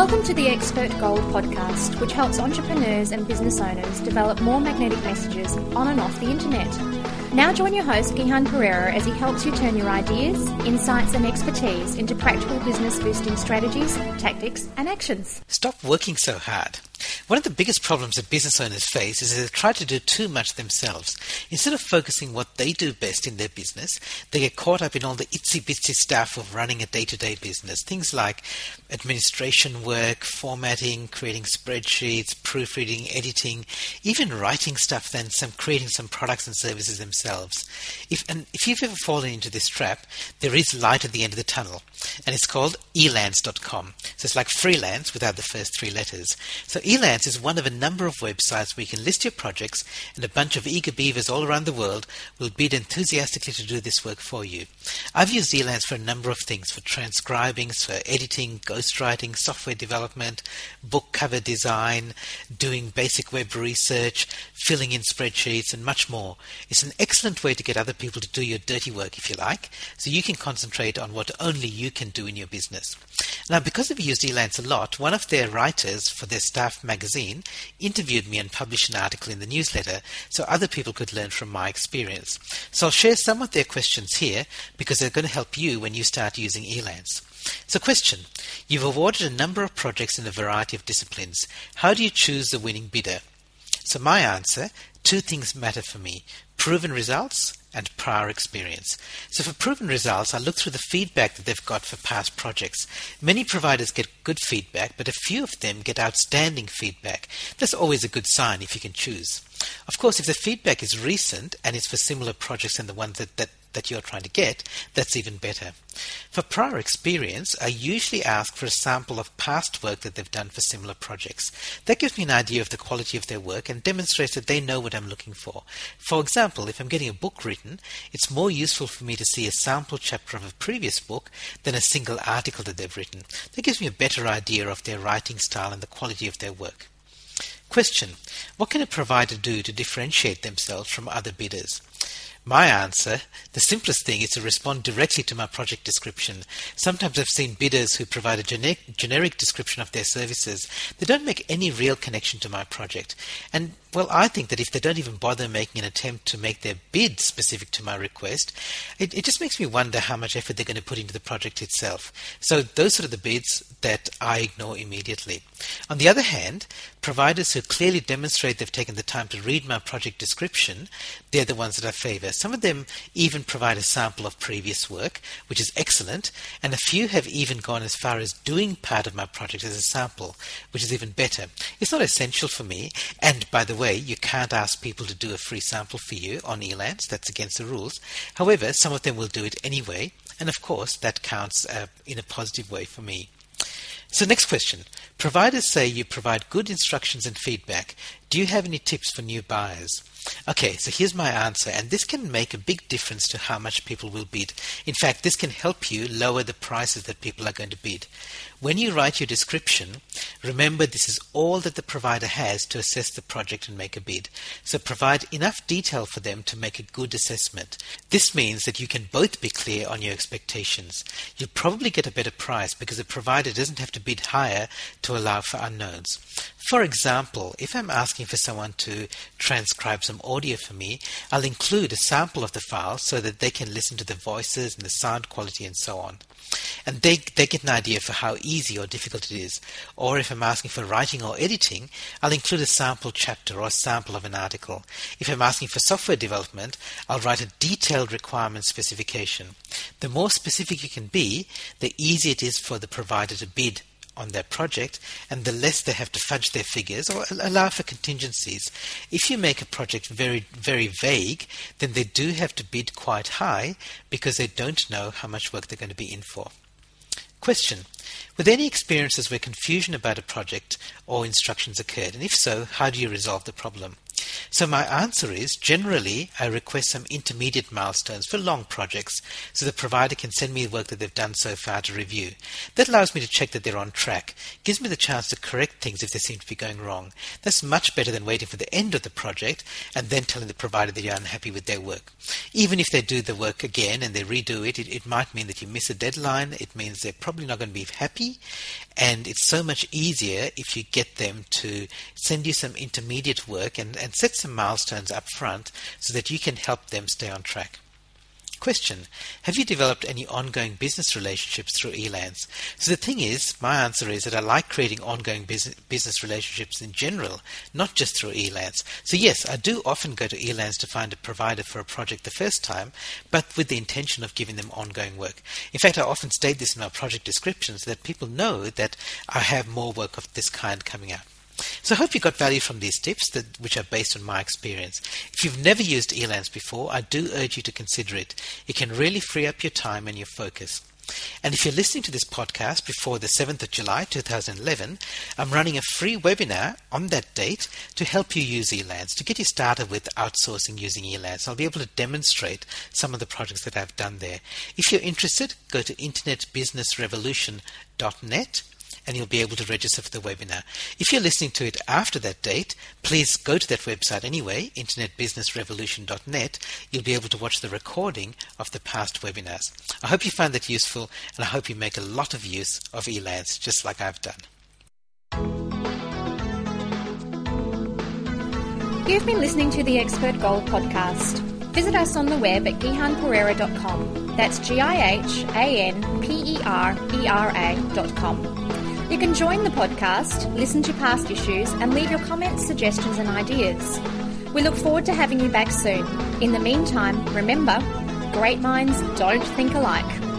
Welcome to the Expert Gold podcast, which helps entrepreneurs and business owners develop more magnetic messages on and off the internet. Now join your host, Gihan Perera, as he helps you turn your ideas, insights, and expertise into practical business boosting strategies, tactics, and actions. Stop working so hard. One of the biggest problems that business owners face is they try to do too much themselves. Instead of focusing what they do best in their business, they get caught up in all the itsy bitsy stuff of running a day to day business. Things like administration work, formatting, creating spreadsheets, proofreading, editing, even writing stuff, then some creating some products and services themselves. If and if you've ever fallen into this trap, there is light at the end of the tunnel, and it's called elance.com. So it's like freelance without the first three letters. So Elance is one of a number of websites where you can list your projects, and a bunch of eager beavers all around the world will bid enthusiastically to do this work for you. I've used Elance for a number of things for transcribing, for editing, ghostwriting, software development, book cover design, doing basic web research, filling in spreadsheets, and much more. It's an excellent way to get other people to do your dirty work, if you like, so you can concentrate on what only you can do in your business. Now, because I've used Elance a lot, one of their writers for their staff magazine interviewed me and published an article in the newsletter so other people could learn from my experience. So I'll share some of their questions here because they're going to help you when you start using Elance. So, question You've awarded a number of projects in a variety of disciplines. How do you choose the winning bidder? So, my answer two things matter for me proven results and prior experience. So for proven results, I look through the feedback that they've got for past projects. Many providers get good feedback, but a few of them get outstanding feedback. That's always a good sign if you can choose. Of course, if the feedback is recent and it's for similar projects than the ones that, that that you're trying to get, that's even better. For prior experience, I usually ask for a sample of past work that they've done for similar projects. That gives me an idea of the quality of their work and demonstrates that they know what I'm looking for. For example, if I'm getting a book written, it's more useful for me to see a sample chapter of a previous book than a single article that they've written. That gives me a better idea of their writing style and the quality of their work. Question What can a provider do to differentiate themselves from other bidders? My answer, the simplest thing, is to respond directly to my project description. Sometimes I've seen bidders who provide a generic, generic description of their services. They don't make any real connection to my project. And well, I think that if they don't even bother making an attempt to make their bid specific to my request, it, it just makes me wonder how much effort they're going to put into the project itself. So those are the bids that I ignore immediately. On the other hand, providers who clearly demonstrate they've taken the time to read my project description, they're the ones that I favor. Some of them even provide a sample of previous work, which is excellent, and a few have even gone as far as doing part of my project as a sample, which is even better. It's not essential for me, and by the way, you can't ask people to do a free sample for you on Elance. That's against the rules. However, some of them will do it anyway, and of course, that counts uh, in a positive way for me. So, next question. Providers say you provide good instructions and feedback. Do you have any tips for new buyers? Okay, so here's my answer, and this can make a big difference to how much people will bid. In fact, this can help you lower the prices that people are going to bid. When you write your description, remember this is all that the provider has to assess the project and make a bid. So provide enough detail for them to make a good assessment. This means that you can both be clear on your expectations. You'll probably get a better price because the provider doesn't have to bid higher to allow for unknowns. For example, if I'm asking for someone to transcribe some audio for me, I'll include a sample of the file so that they can listen to the voices and the sound quality and so on and they, they get an idea for how easy or difficult it is. Or if I'm asking for writing or editing, I'll include a sample chapter or a sample of an article. If I'm asking for software development, I'll write a detailed requirement specification. The more specific you can be, the easier it is for the provider to bid on their project, and the less they have to fudge their figures or allow for contingencies. If you make a project very, very vague, then they do have to bid quite high because they don't know how much work they're going to be in for. Question Were there any experiences where confusion about a project or instructions occurred? And if so, how do you resolve the problem? So my answer is generally I request some intermediate milestones for long projects so the provider can send me the work that they've done so far to review. That allows me to check that they're on track, gives me the chance to correct things if they seem to be going wrong. That's much better than waiting for the end of the project and then telling the provider that you're unhappy with their work. Even if they do the work again and they redo it, it, it might mean that you miss a deadline. It means they're probably not going to be happy. And it's so much easier if you get them to send you some intermediate work and, and set some milestones up front so that you can help them stay on track. Question Have you developed any ongoing business relationships through Elance? So, the thing is, my answer is that I like creating ongoing business, relationships in general, not just through Elance. So, yes, I do often go to Elance to find a provider for a project the first time, but with the intention of giving them ongoing work. In fact, I often state this in my project descriptions so that people know that I have more work of this kind coming out. So I hope you got value from these tips, that, which are based on my experience. If you've never used Elance before, I do urge you to consider it. It can really free up your time and your focus. And if you're listening to this podcast before the 7th of July 2011, I'm running a free webinar on that date to help you use Elance, to get you started with outsourcing using Elance. I'll be able to demonstrate some of the projects that I've done there. If you're interested, go to internetbusinessrevolution.net and you'll be able to register for the webinar. If you're listening to it after that date, please go to that website anyway, internetbusinessrevolution.net. You'll be able to watch the recording of the past webinars. I hope you find that useful and I hope you make a lot of use of Elance just like I've done. You've been listening to the Expert Gold podcast. Visit us on the web at gihanperera.com. That's G I H A N P E R E R A.com. You can join the podcast, listen to past issues, and leave your comments, suggestions, and ideas. We look forward to having you back soon. In the meantime, remember, great minds don't think alike.